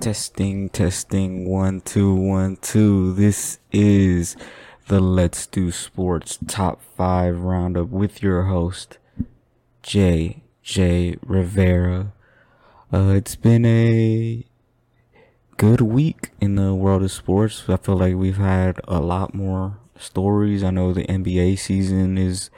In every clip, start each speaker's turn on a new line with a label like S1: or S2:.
S1: Testing, testing, one, two, one, two. This is the Let's Do Sports Top 5 Roundup with your host, J. J. Rivera. Uh, it's been a good week in the world of sports. I feel like we've had a lot more stories. I know the NBA season is,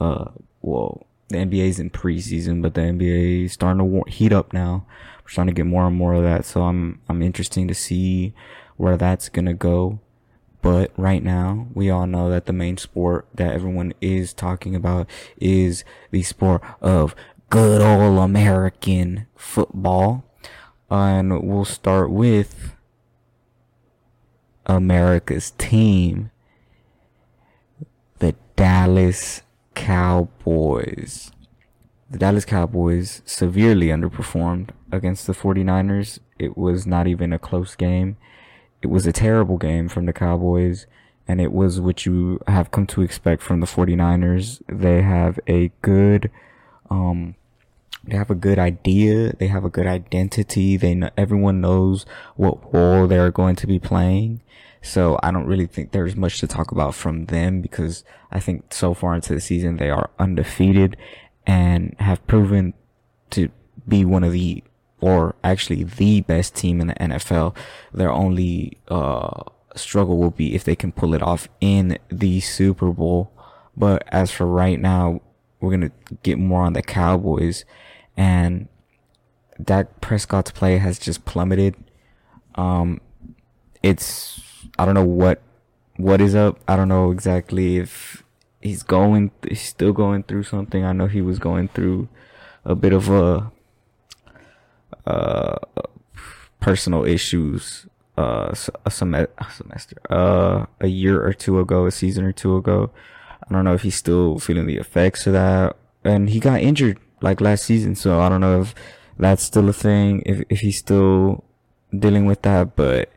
S1: uh, well, the NBA's in preseason, but the NBA is starting to heat up now. We're starting to get more and more of that, so I'm I'm interesting to see where that's gonna go. But right now, we all know that the main sport that everyone is talking about is the sport of good old American football. And we'll start with America's team, the Dallas Cowboys. The Dallas Cowboys severely underperformed against the 49ers. It was not even a close game. It was a terrible game from the Cowboys, and it was what you have come to expect from the 49ers. They have a good, um, they have a good idea. They have a good identity. They know, everyone knows what role they're going to be playing. So I don't really think there's much to talk about from them because I think so far into the season they are undefeated and have proven to be one of the or actually the best team in the NFL. Their only uh, struggle will be if they can pull it off in the Super Bowl. But as for right now, we're gonna get more on the Cowboys, and Dak Prescott's play has just plummeted. Um, it's I don't know what what is up. I don't know exactly if he's going he's still going through something. I know he was going through a bit of a uh personal issues uh a, sem- a semester uh a year or two ago, a season or two ago. I don't know if he's still feeling the effects of that. And he got injured like last season, so I don't know if that's still a thing, if if he's still dealing with that, but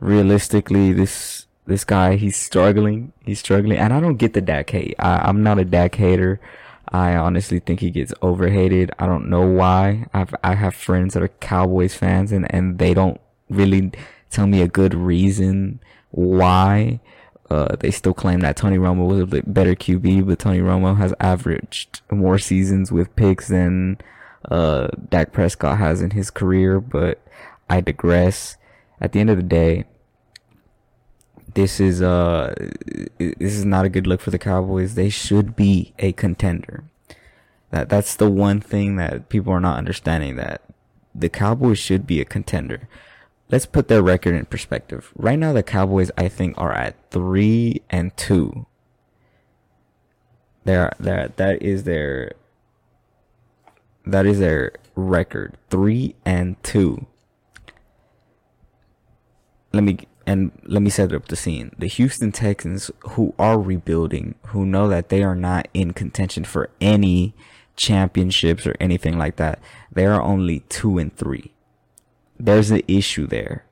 S1: realistically, this this guy he's struggling. He's struggling, and I don't get the Dak hate. I, I'm not a Dak hater. I honestly think he gets overhated. I don't know why. I've I have friends that are Cowboys fans, and and they don't really tell me a good reason why. Uh, they still claim that Tony Romo was a bit better QB, but Tony Romo has averaged more seasons with picks than uh, Dak Prescott has in his career. But I digress. At the end of the day, this is uh this is not a good look for the Cowboys. They should be a contender. That that's the one thing that people are not understanding that the Cowboys should be a contender. Let's put their record in perspective. Right now the Cowboys I think are at 3 and 2. They're, they're, that is their that is their record. 3 and 2. Let me and let me set up the scene. The Houston Texans, who are rebuilding, who know that they are not in contention for any championships or anything like that, they are only two and three. There's an issue there.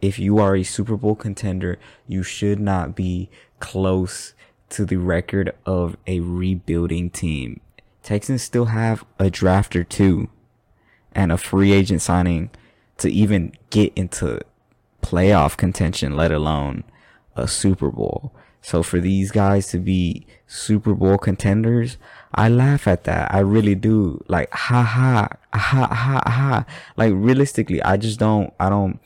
S1: If you are a Super Bowl contender, you should not be close to the record of a rebuilding team. Texans still have a draft or two and a free agent signing to even get into playoff contention, let alone a Super Bowl. So for these guys to be Super Bowl contenders, I laugh at that. I really do. Like, ha ha, ha ha ha. Like, realistically, I just don't, I don't,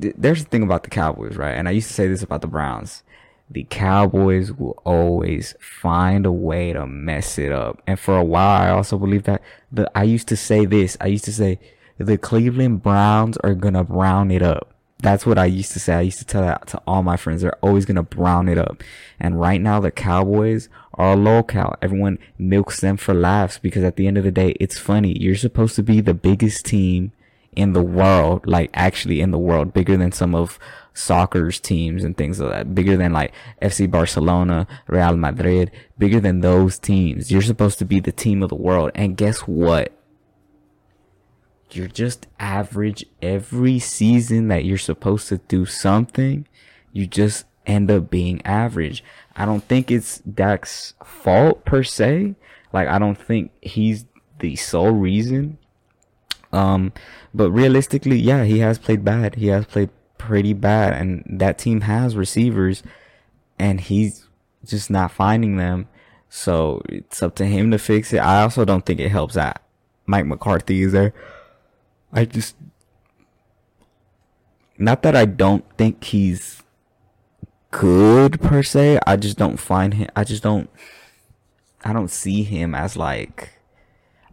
S1: th- there's the thing about the Cowboys, right? And I used to say this about the Browns. The Cowboys will always find a way to mess it up. And for a while, I also believe that the, I used to say this. I used to say, the Cleveland Browns are gonna brown it up. That's what I used to say. I used to tell that to all my friends. They're always gonna brown it up. And right now the Cowboys are a locale. Everyone milks them for laughs because at the end of the day, it's funny. You're supposed to be the biggest team in the world, like actually in the world, bigger than some of soccer's teams and things like that, bigger than like FC Barcelona, Real Madrid, bigger than those teams. You're supposed to be the team of the world. And guess what? You're just average every season that you're supposed to do something, you just end up being average. I don't think it's Dak's fault per se. Like I don't think he's the sole reason Um, but realistically, yeah, he has played bad. He has played pretty bad, and that team has receivers, and he's just not finding them. So it's up to him to fix it. I also don't think it helps that Mike McCarthy is there. I just, not that I don't think he's good per se. I just don't find him. I just don't. I don't see him as like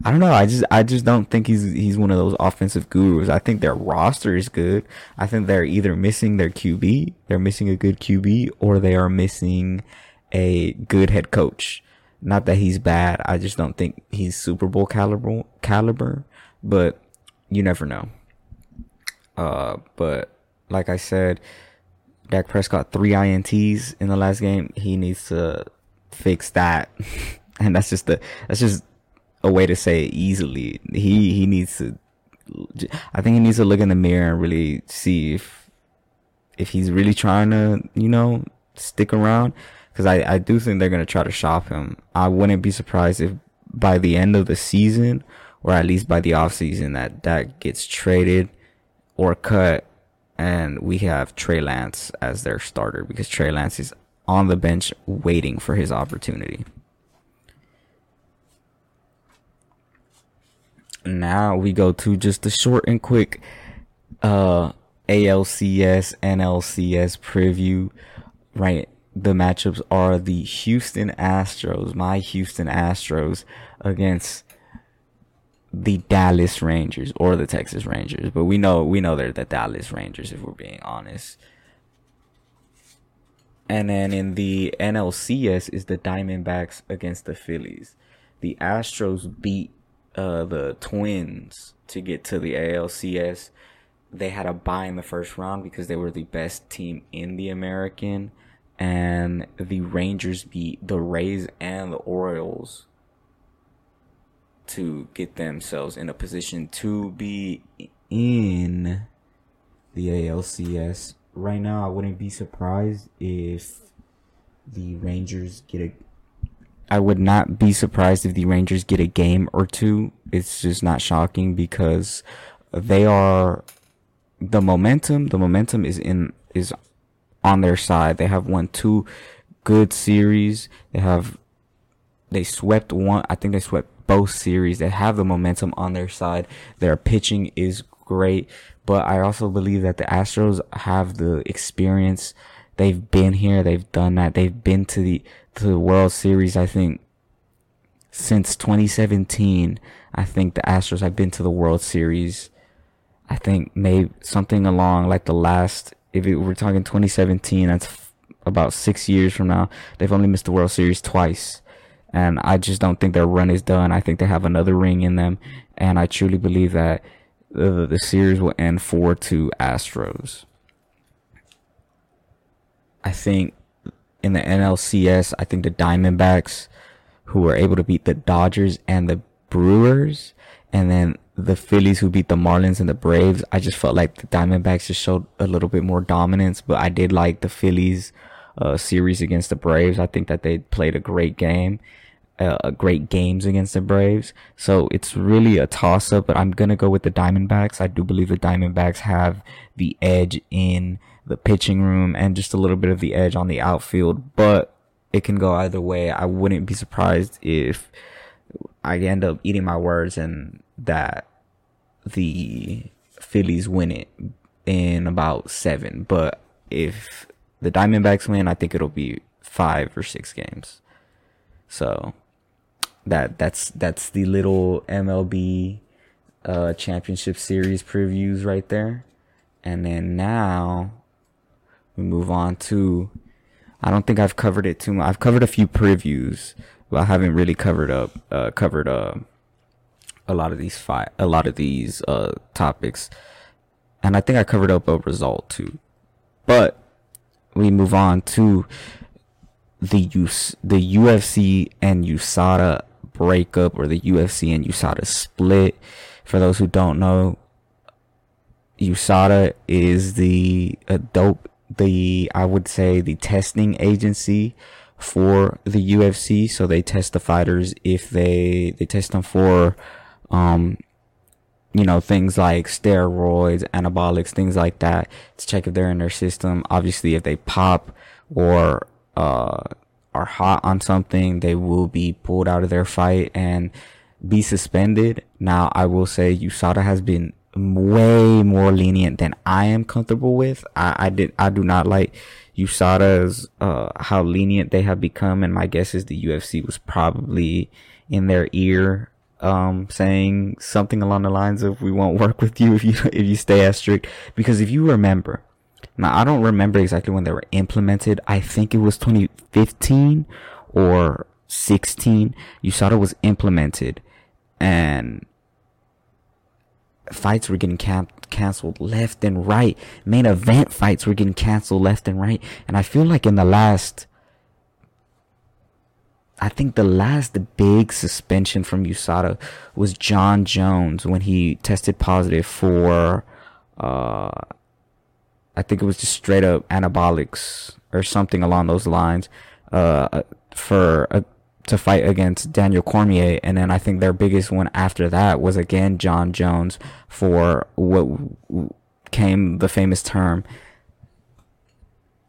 S1: I don't know. I just I just don't think he's he's one of those offensive gurus. I think their roster is good. I think they're either missing their QB, they're missing a good QB, or they are missing a good head coach. Not that he's bad. I just don't think he's Super Bowl caliber caliber, but you never know. Uh, but like I said, Dak Prescott three ints in the last game. He needs to fix that, and that's just the that's just a way to say it easily. He he needs to. I think he needs to look in the mirror and really see if if he's really trying to, you know, stick around. Because I I do think they're gonna try to shop him. I wouldn't be surprised if by the end of the season, or at least by the off season, that that gets traded or cut, and we have Trey Lance as their starter because Trey Lance is on the bench waiting for his opportunity. now we go to just a short and quick uh ALCS NLCS preview. Right, the matchups are the Houston Astros, my Houston Astros against the Dallas Rangers or the Texas Rangers, but we know we know they're the Dallas Rangers if we're being honest. And then in the NLCS is the Diamondbacks against the Phillies. The Astros beat uh, the Twins to get to the ALCS. They had a bye in the first round because they were the best team in the American, and the Rangers beat the Rays and the Orioles to get themselves in a position to be in the ALCS. Right now, I wouldn't be surprised if the Rangers get a I would not be surprised if the Rangers get a game or two. It's just not shocking because they are the momentum. The momentum is in is on their side. They have won two good series. They have they swept one. I think they swept both series. They have the momentum on their side. Their pitching is great, but I also believe that the Astros have the experience. They've been here. They've done that. They've been to the to the World Series, I think since 2017, I think the Astros have been to the World Series. I think maybe something along like the last, if it, we're talking 2017, that's f- about six years from now. They've only missed the World Series twice. And I just don't think their run is done. I think they have another ring in them. And I truly believe that the, the series will end 4 to Astros. I think in the NLCS, I think the Diamondbacks, who were able to beat the Dodgers and the Brewers, and then the Phillies who beat the Marlins and the Braves. I just felt like the Diamondbacks just showed a little bit more dominance, but I did like the Phillies uh, series against the Braves. I think that they played a great game, uh, great games against the Braves. So it's really a toss up, but I'm going to go with the Diamondbacks. I do believe the Diamondbacks have the edge in the pitching room and just a little bit of the edge on the outfield, but it can go either way. I wouldn't be surprised if I end up eating my words and that the Phillies win it in about seven. But if the Diamondbacks win, I think it'll be five or six games. So that that's that's the little MLB uh, championship series previews right there. And then now we move on to I don't think I've covered it too much. I've covered a few previews, but I haven't really covered up uh, covered uh, a lot of these fi- a lot of these uh, topics, and I think I covered up a result too. But we move on to the use the UFC and USADA breakup or the UFC and USADA split. For those who don't know, USADA is the dope the I would say the testing agency for the UFC. So they test the fighters if they they test them for um you know, things like steroids, anabolics, things like that to check if they're in their system. Obviously, if they pop or, uh, are hot on something, they will be pulled out of their fight and be suspended. Now, I will say USADA has been way more lenient than I am comfortable with. I, I did, I do not like USADA's, uh, how lenient they have become. And my guess is the UFC was probably in their ear um, saying something along the lines of "We won't work with you if you if you stay as strict." Because if you remember, now I don't remember exactly when they were implemented. I think it was 2015 or 16. USADA was implemented, and fights were getting can- canceled left and right. Main event fights were getting canceled left and right. And I feel like in the last I think the last big suspension from USADA was Jon Jones when he tested positive for, uh, I think it was just straight up anabolics or something along those lines, uh, for, uh, to fight against Daniel Cormier. And then I think their biggest one after that was again Jon Jones for what came the famous term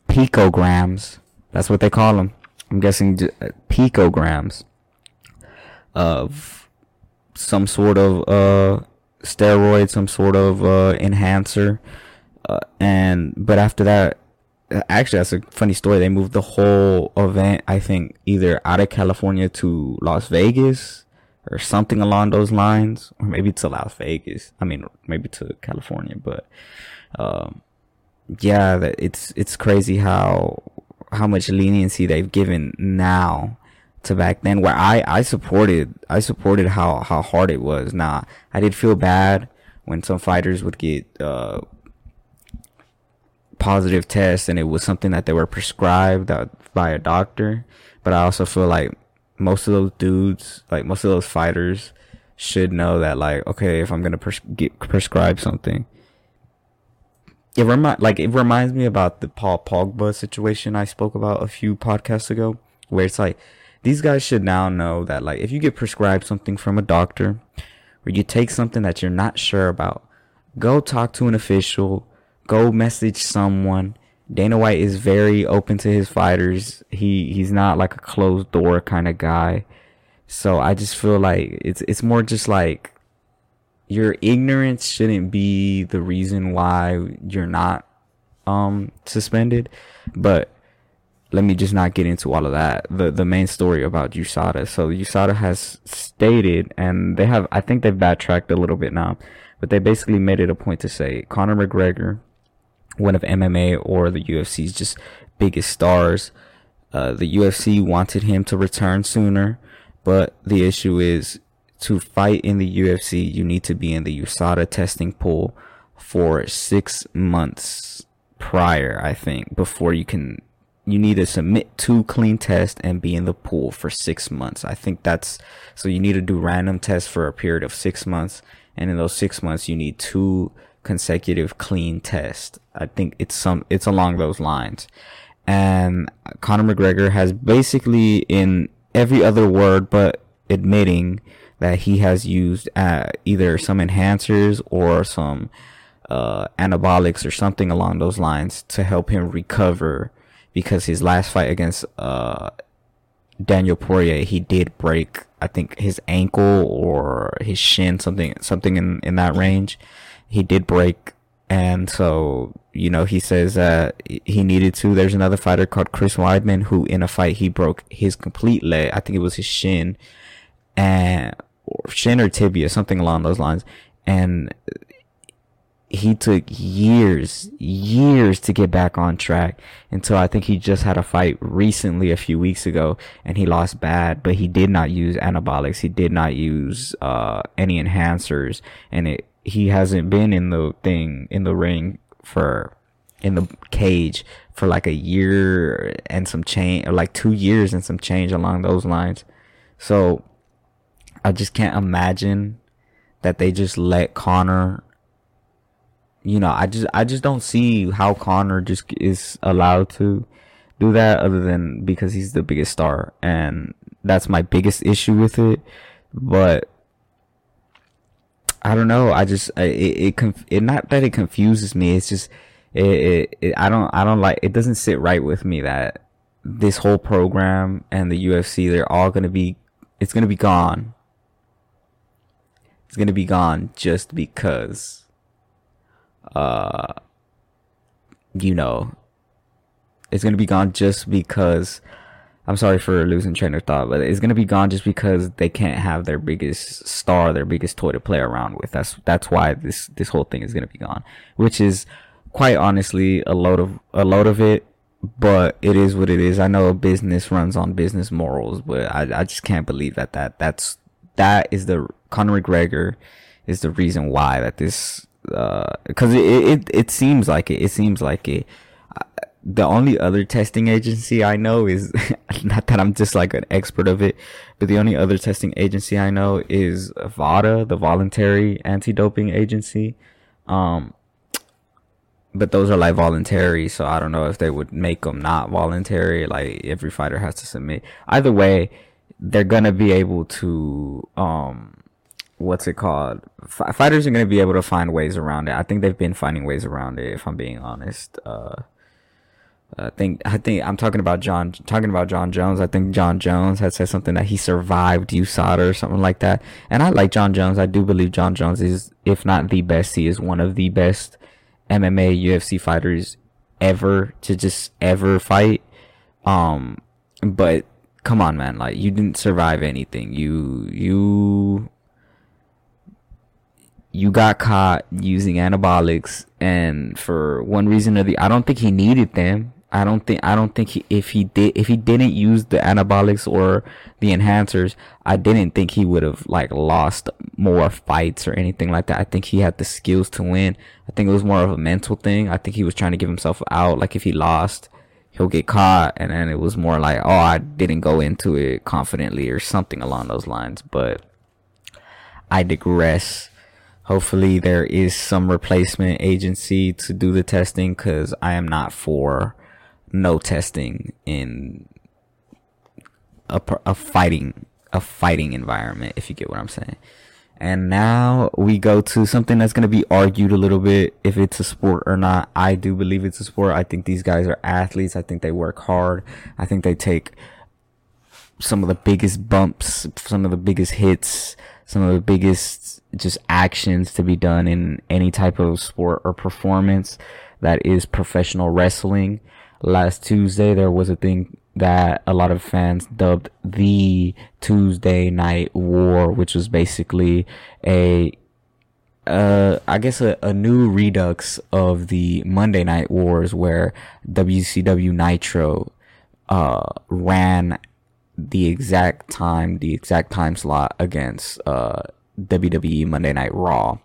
S1: picograms. That's what they call them I'm guessing uh, picograms of some sort of uh, steroid, some sort of uh, enhancer, uh, and but after that, uh, actually that's a funny story. They moved the whole event, I think, either out of California to Las Vegas or something along those lines, or maybe to Las Vegas. I mean, maybe to California, but um, yeah, it's it's crazy how how much leniency they've given now to back then where I, I supported I supported how, how hard it was. Nah, I did feel bad when some fighters would get uh, positive test and it was something that they were prescribed uh, by a doctor. But I also feel like most of those dudes, like most of those fighters, should know that like okay, if I'm gonna pres- get prescribe something, it remind like it reminds me about the Paul Pogba situation I spoke about a few podcasts ago, where it's like these guys should now know that like if you get prescribed something from a doctor, or you take something that you're not sure about, go talk to an official, go message someone. Dana White is very open to his fighters. He he's not like a closed door kind of guy. So I just feel like it's it's more just like your ignorance shouldn't be the reason why you're not um suspended but let me just not get into all of that the the main story about USADA so USADA has stated and they have I think they've backtracked a little bit now but they basically made it a point to say Conor McGregor one of MMA or the UFC's just biggest stars uh, the UFC wanted him to return sooner but the issue is to fight in the UFC, you need to be in the USADA testing pool for six months prior, I think, before you can. You need to submit two clean tests and be in the pool for six months. I think that's so. You need to do random tests for a period of six months, and in those six months, you need two consecutive clean test. I think it's some. It's along those lines. And Conor McGregor has basically in every other word, but admitting that he has used uh, either some enhancers or some uh, anabolics or something along those lines to help him recover because his last fight against uh, Daniel Poirier, he did break, I think, his ankle or his shin, something, something in, in that range. He did break. And so, you know, he says that he needed to. There's another fighter called Chris Weidman who in a fight, he broke his complete leg. I think it was his shin and or shin or tibia, something along those lines. And he took years, years to get back on track until I think he just had a fight recently a few weeks ago and he lost bad, but he did not use anabolics. He did not use, uh, any enhancers and it, he hasn't been in the thing, in the ring for, in the cage for like a year and some change, or like two years and some change along those lines. So I just can't imagine that they just let Conor. You know, I just I just don't see how Conor just is allowed to do that other than because he's the biggest star and that's my biggest issue with it. But I don't know. I just it it, conf- it not that it confuses me. It's just it, it, it I don't I don't like it doesn't sit right with me that this whole program and the UFC they're all gonna be it's gonna be gone. It's gonna be gone just because uh you know it's gonna be gone just because I'm sorry for losing train of thought, but it's gonna be gone just because they can't have their biggest star, their biggest toy to play around with. That's that's why this this whole thing is gonna be gone, which is quite honestly a load of a load of it. But it is what it is. I know business runs on business morals, but I I just can't believe that that that's that is the Conor McGregor is the reason why that this because uh, it, it it seems like it. It seems like it the only other testing agency I know is not that I'm just like an expert of it, but the only other testing agency I know is VADA, the voluntary anti-doping agency. Um, but those are like voluntary, so I don't know if they would make them not voluntary. Like every fighter has to submit. Either way, they're gonna be able to, um, what's it called? F- fighters are gonna be able to find ways around it. I think they've been finding ways around it, if I'm being honest. Uh, I think I think I'm talking about Jon talking about Jon Jones. I think Jon Jones had said something that he survived USADA or something like that. And I like Jon Jones. I do believe Jon Jones is, if not the best, he is one of the best MMA UFC fighters ever to just ever fight. Um, but come on, man, like you didn't survive anything. You you you got caught using anabolics and for one reason or the I don't think he needed them. I don't think I don't think he, if he did if he didn't use the anabolics or the enhancers, I didn't think he would have like lost more fights or anything like that. I think he had the skills to win. I think it was more of a mental thing. I think he was trying to give himself out. Like if he lost, he'll get caught, and then it was more like, oh, I didn't go into it confidently or something along those lines. But I digress. Hopefully there is some replacement agency to do the testing because I am not for no testing in a, a fighting a fighting environment if you get what i'm saying. And now we go to something that's going to be argued a little bit if it's a sport or not. I do believe it's a sport. I think these guys are athletes. I think they work hard. I think they take some of the biggest bumps some of the biggest hits some of the biggest just actions to be done in any type of sport or performance that is professional wrestling last Tuesday, there was a thing that a lot of fans dubbed the Tuesday Night War, which was basically a, uh, I guess a, a new redux of the Monday Night Wars where WCW Nitro, uh, ran the exact time, the exact time slot against, uh, WWE Monday Night Raw.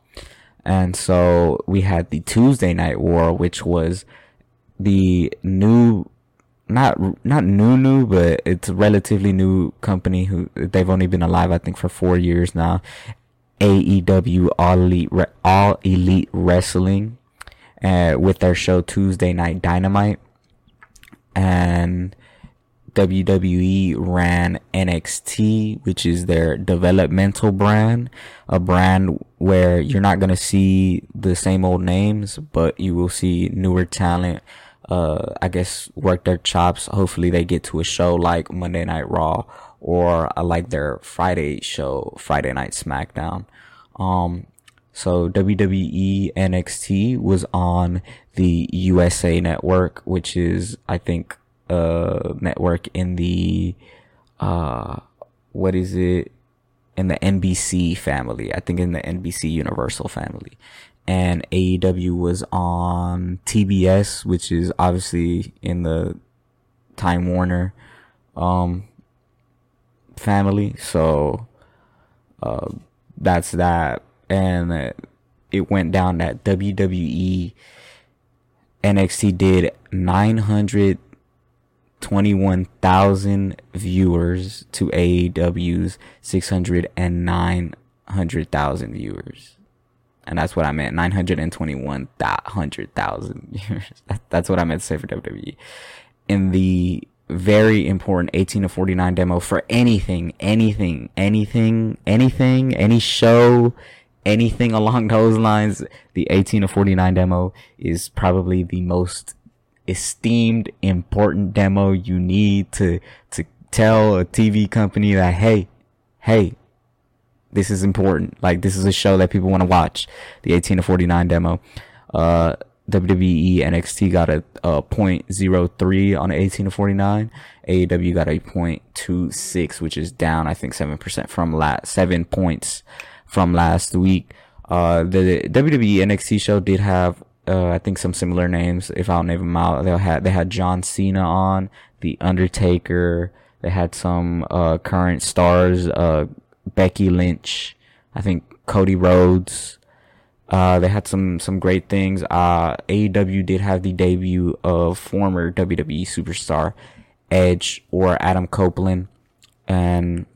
S1: And so we had the Tuesday Night War, which was the new not not new new but it's a relatively new company who they've only been alive I think for 4 years now. AEW All Elite All Elite Wrestling uh, with their show Tuesday Night Dynamite. And WWE ran NXT, which is their developmental brand, a brand where you're not going to see the same old names, but you will see newer talent uh, I guess work their chops. Hopefully they get to a show like Monday Night Raw or I like their Friday show, Friday Night SmackDown. Um, so WWE NXT was on the USA network, which is, I think, a network in the, uh, what is it? In the NBC family. I think in the NBC Universal family and AEW was on TBS, which is obviously in the Time Warner um, family. So uh, that's that, and it went down that WWE NXT did nine hundred twenty-one thousand viewers to AEW's six hundred and nine hundred thousand viewers and that's what I meant. Nine hundred and twenty-one hundred thousand years. that's what I meant to say for WWE. In the very important 18 to 49 demo for anything, anything, anything, anything, any show, anything along those lines, the 18 to 49 demo is probably the most esteemed, important demo you need to, to tell a TV company that, hey, hey, this is important. Like, this is a show that people want to watch. The 18 to 49 demo. Uh, WWE NXT got a, a 0.03 on 18 to 49. AEW got a 0.26, which is down, I think, 7% from last, seven points from last week. Uh, the WWE NXT show did have, uh, I think some similar names. If I'll name them out, they had, they had John Cena on, The Undertaker. They had some, uh, current stars, uh, Becky Lynch. I think Cody Rhodes. Uh, they had some, some great things. Uh, AEW did have the debut of former WWE superstar Edge or Adam Copeland. And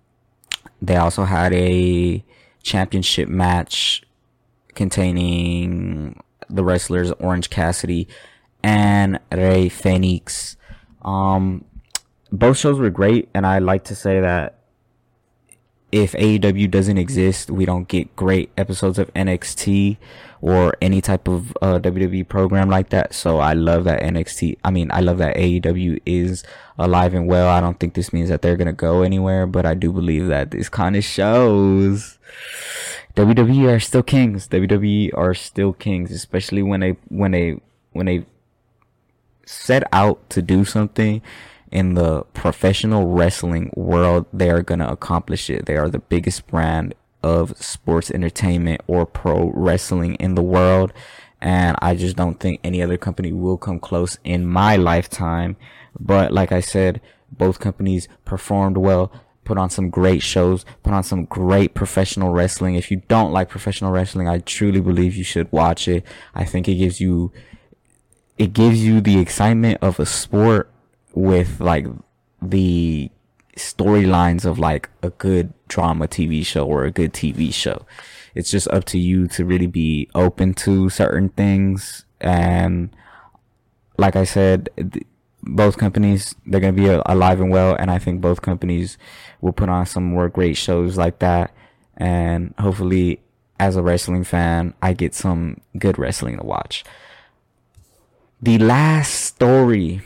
S1: they also had a championship match containing the wrestlers Orange Cassidy and Rey Fenix. Um, both shows were great, and I like to say that if AEW doesn't exist, we don't get great episodes of NXT or any type of uh, WWE program like that. So I love that NXT. I mean, I love that AEW is alive and well. I don't think this means that they're gonna go anywhere, but I do believe that this kind of shows WWE are still kings. WWE are still kings, especially when they when they when they set out to do something in the professional wrestling world, they are going to accomplish it. They are the biggest brand of sports entertainment or pro wrestling in the world. And I just don't think any other company will come close in my lifetime. But like I said, both companies performed well, put on some great shows, put on some great professional wrestling. If you don't like professional wrestling, I truly believe you should watch it. I think it gives you, it gives you the excitement of a sport with like the storylines of like a good drama TV show or a good TV show. It's just up to you to really be open to certain things. And like I said, th- both companies, they're going to be uh, alive and well. And I think both companies will put on some more great shows like that. And hopefully as a wrestling fan, I get some good wrestling to watch. The last story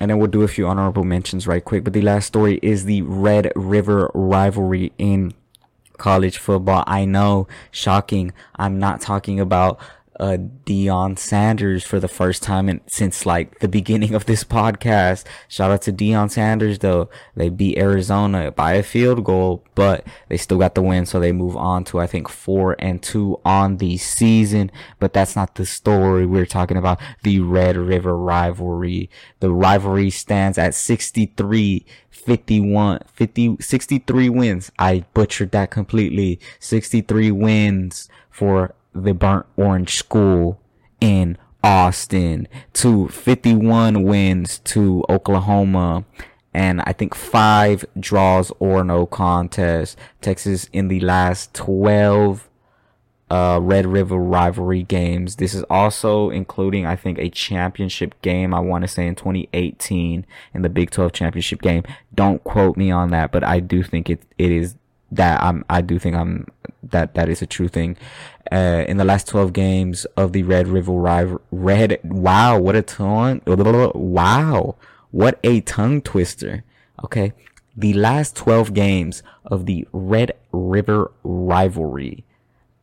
S1: and then we'll do a few honorable mentions right quick. But the last story is the Red River rivalry in college football. I know, shocking. I'm not talking about uh, Deion Sanders for the first time in, since like the beginning of this podcast. Shout out to Deion Sanders though. They beat Arizona by a field goal, but they still got the win. So they move on to, I think, four and two on the season. But that's not the story. We're talking about the Red River rivalry. The rivalry stands at 63 51, 50, 63 wins. I butchered that completely. 63 wins for the Burnt Orange School in Austin to 51 wins to Oklahoma and I think five draws or no contest. Texas in the last 12 uh, Red River rivalry games. This is also including, I think, a championship game. I want to say in 2018 in the Big 12 championship game. Don't quote me on that, but I do think it, it is that I'm, I do think I'm, that, that is a true thing. Uh, in the last 12 games of the Red River rival, Red, wow, what a tongue, wow, what a tongue twister. Okay. The last 12 games of the Red River rivalry,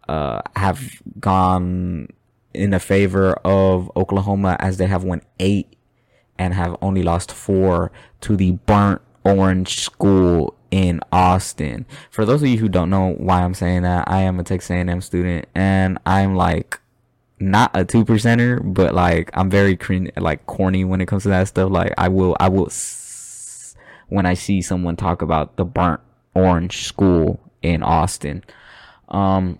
S1: uh, have gone in the favor of Oklahoma as they have won eight and have only lost four to the burnt orange school in Austin. For those of you who don't know why I'm saying that, I am a Texas A&M student and I'm like not a two percenter, but like I'm very like corny when it comes to that stuff. Like I will, I will s- when I see someone talk about the burnt orange school in Austin. Um,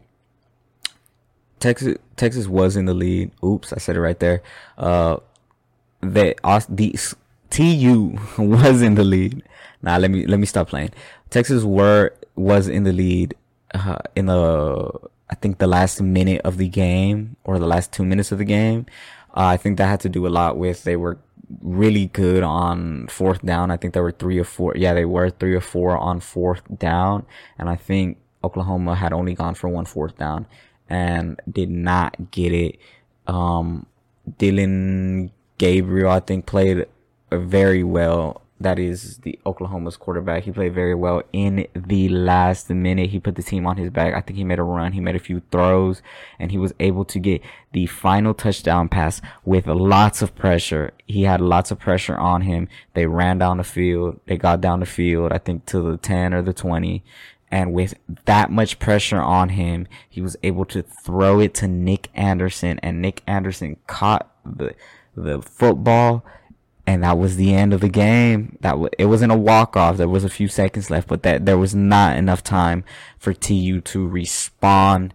S1: Texas, Texas was in the lead. Oops, I said it right there. Uh, that the TU was in the lead Nah, let me let me stop playing. Texas were was in the lead uh, in the I think the last minute of the game or the last two minutes of the game. Uh, I think that had to do a lot with they were really good on fourth down. I think there were three or four. Yeah, they were three or four on fourth down, and I think Oklahoma had only gone for one fourth down, and did not get it. Um, Dillon Gabriel, I think, played very well. That is the Oklahoma's quarterback. He played very well in the last minute. He put the team on his back. I think he made a run. He made a few throws and he was able to get the final touchdown pass with lots of pressure. He had lots of pressure on him. They ran down the field. They got down the field, I think to the 10 or the 20. And with that much pressure on him, he was able to throw it to Nic Anderson and Nic Anderson caught the, the football and that was the end of the game. That w- it wasn't a walk off. There was a few seconds left, but that there was not enough time for TU to respond.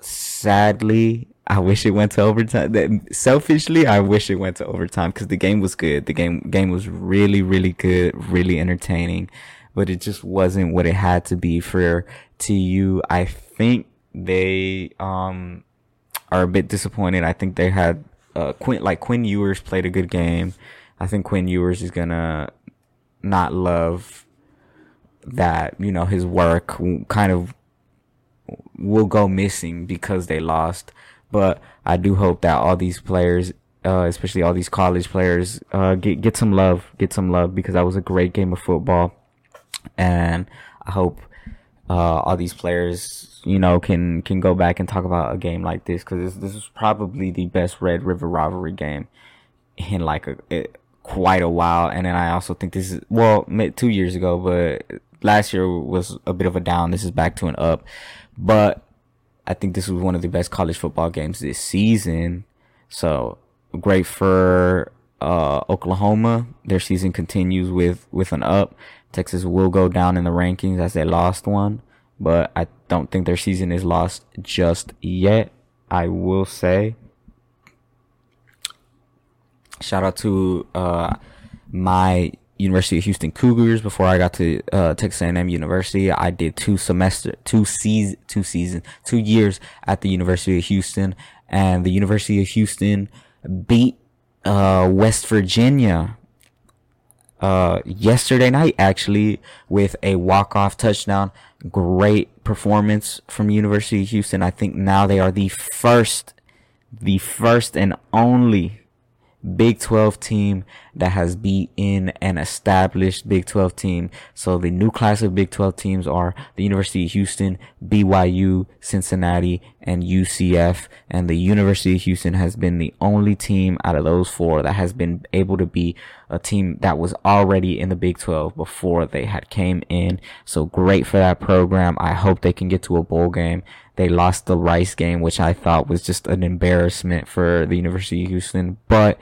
S1: Sadly, I wish it went to overtime. Selfishly, I wish it went to overtime because the game was good. The game game was really really good, really entertaining, but it just wasn't what it had to be for TU. I think they um are a bit disappointed. I think they had uh, Quinn like Quinn Ewers played a good game. I think Quinn Ewers is gonna not love that, you know, his work kind of will go missing because they lost. But I do hope that all these players, uh, especially all these college players, uh, get get some love, get some love because that was a great game of football, and I hope uh, all these players, you know, can can go back and talk about a game like this because this, this is probably the best Red River rivalry game in like a, quite a while. And then I also think this is, well, two years ago, but last year was a bit of a down. This is back to an up. But I think this was one of the best college football games this season. So great for, uh, Oklahoma. Their season continues with, with an up. Texas will go down in the rankings as they lost one, but I don't think their season is lost just yet. I will say Shout out to uh, my University of Houston Cougars before I got to uh, Texas A&M University. I did two semester, two season, two season, two years at the University of Houston, and the University of Houston beat uh, West Virginia uh, yesterday night actually with a walk off touchdown. Great performance from University of Houston. I think now they are the first, the first and only Big 12 team that has beaten an established Big 12 team. So the new class of Big 12 teams are the University of Houston, BYU, Cincinnati, and UCF. And the University of Houston has been the only team out of those four that has been able to be a team that was already in the Big 12 before they had came in. So great for that program. I hope they can get to a bowl game. They lost the Rice game, which I thought was just an embarrassment for the University of Houston, but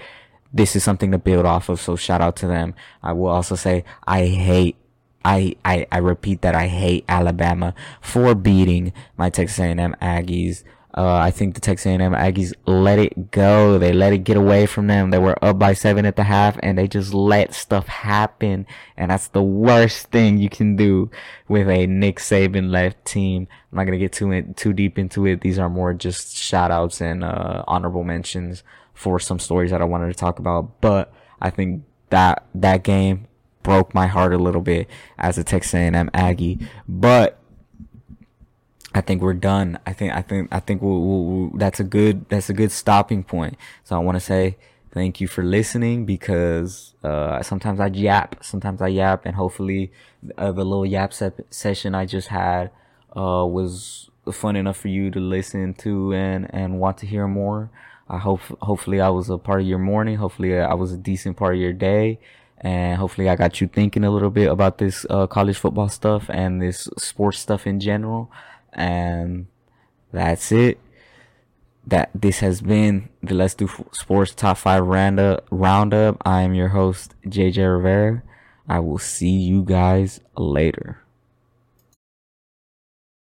S1: this is something to build off of. So shout out to them. I will also say I hate I, I, I repeat that I hate Alabama for beating my Texas A&M Aggies. Uh, I think the Texas A&M Aggies let it go. They let it get away from them. They were up by seven at the half and they just let stuff happen. And that's the worst thing you can do with a Nick Saban left team. I'm not going to get too, in, too deep into it. These are more just shout outs and, uh, honorable mentions for some stories that I wanted to talk about. But I think that, that game broke my heart a little bit as a Texas A&M Aggie. But I think we're done. I think I think I think we'll, we'll, we'll, that's a good that's a good stopping point. So I want to say thank you for listening because uh, sometimes I yap, sometimes I yap, and hopefully uh, the little yap se- session I just had uh, was fun enough for you to listen to and and want to hear more. I hope hopefully I was a part of your morning. Hopefully I was a decent part of your day. And hopefully I got you thinking a little bit about this uh, college football stuff and this sports stuff in general. And that's it. That this has been the Let's Do Sports Top 5 Roundup. I am your host, JJ Rivera. I will see you guys later.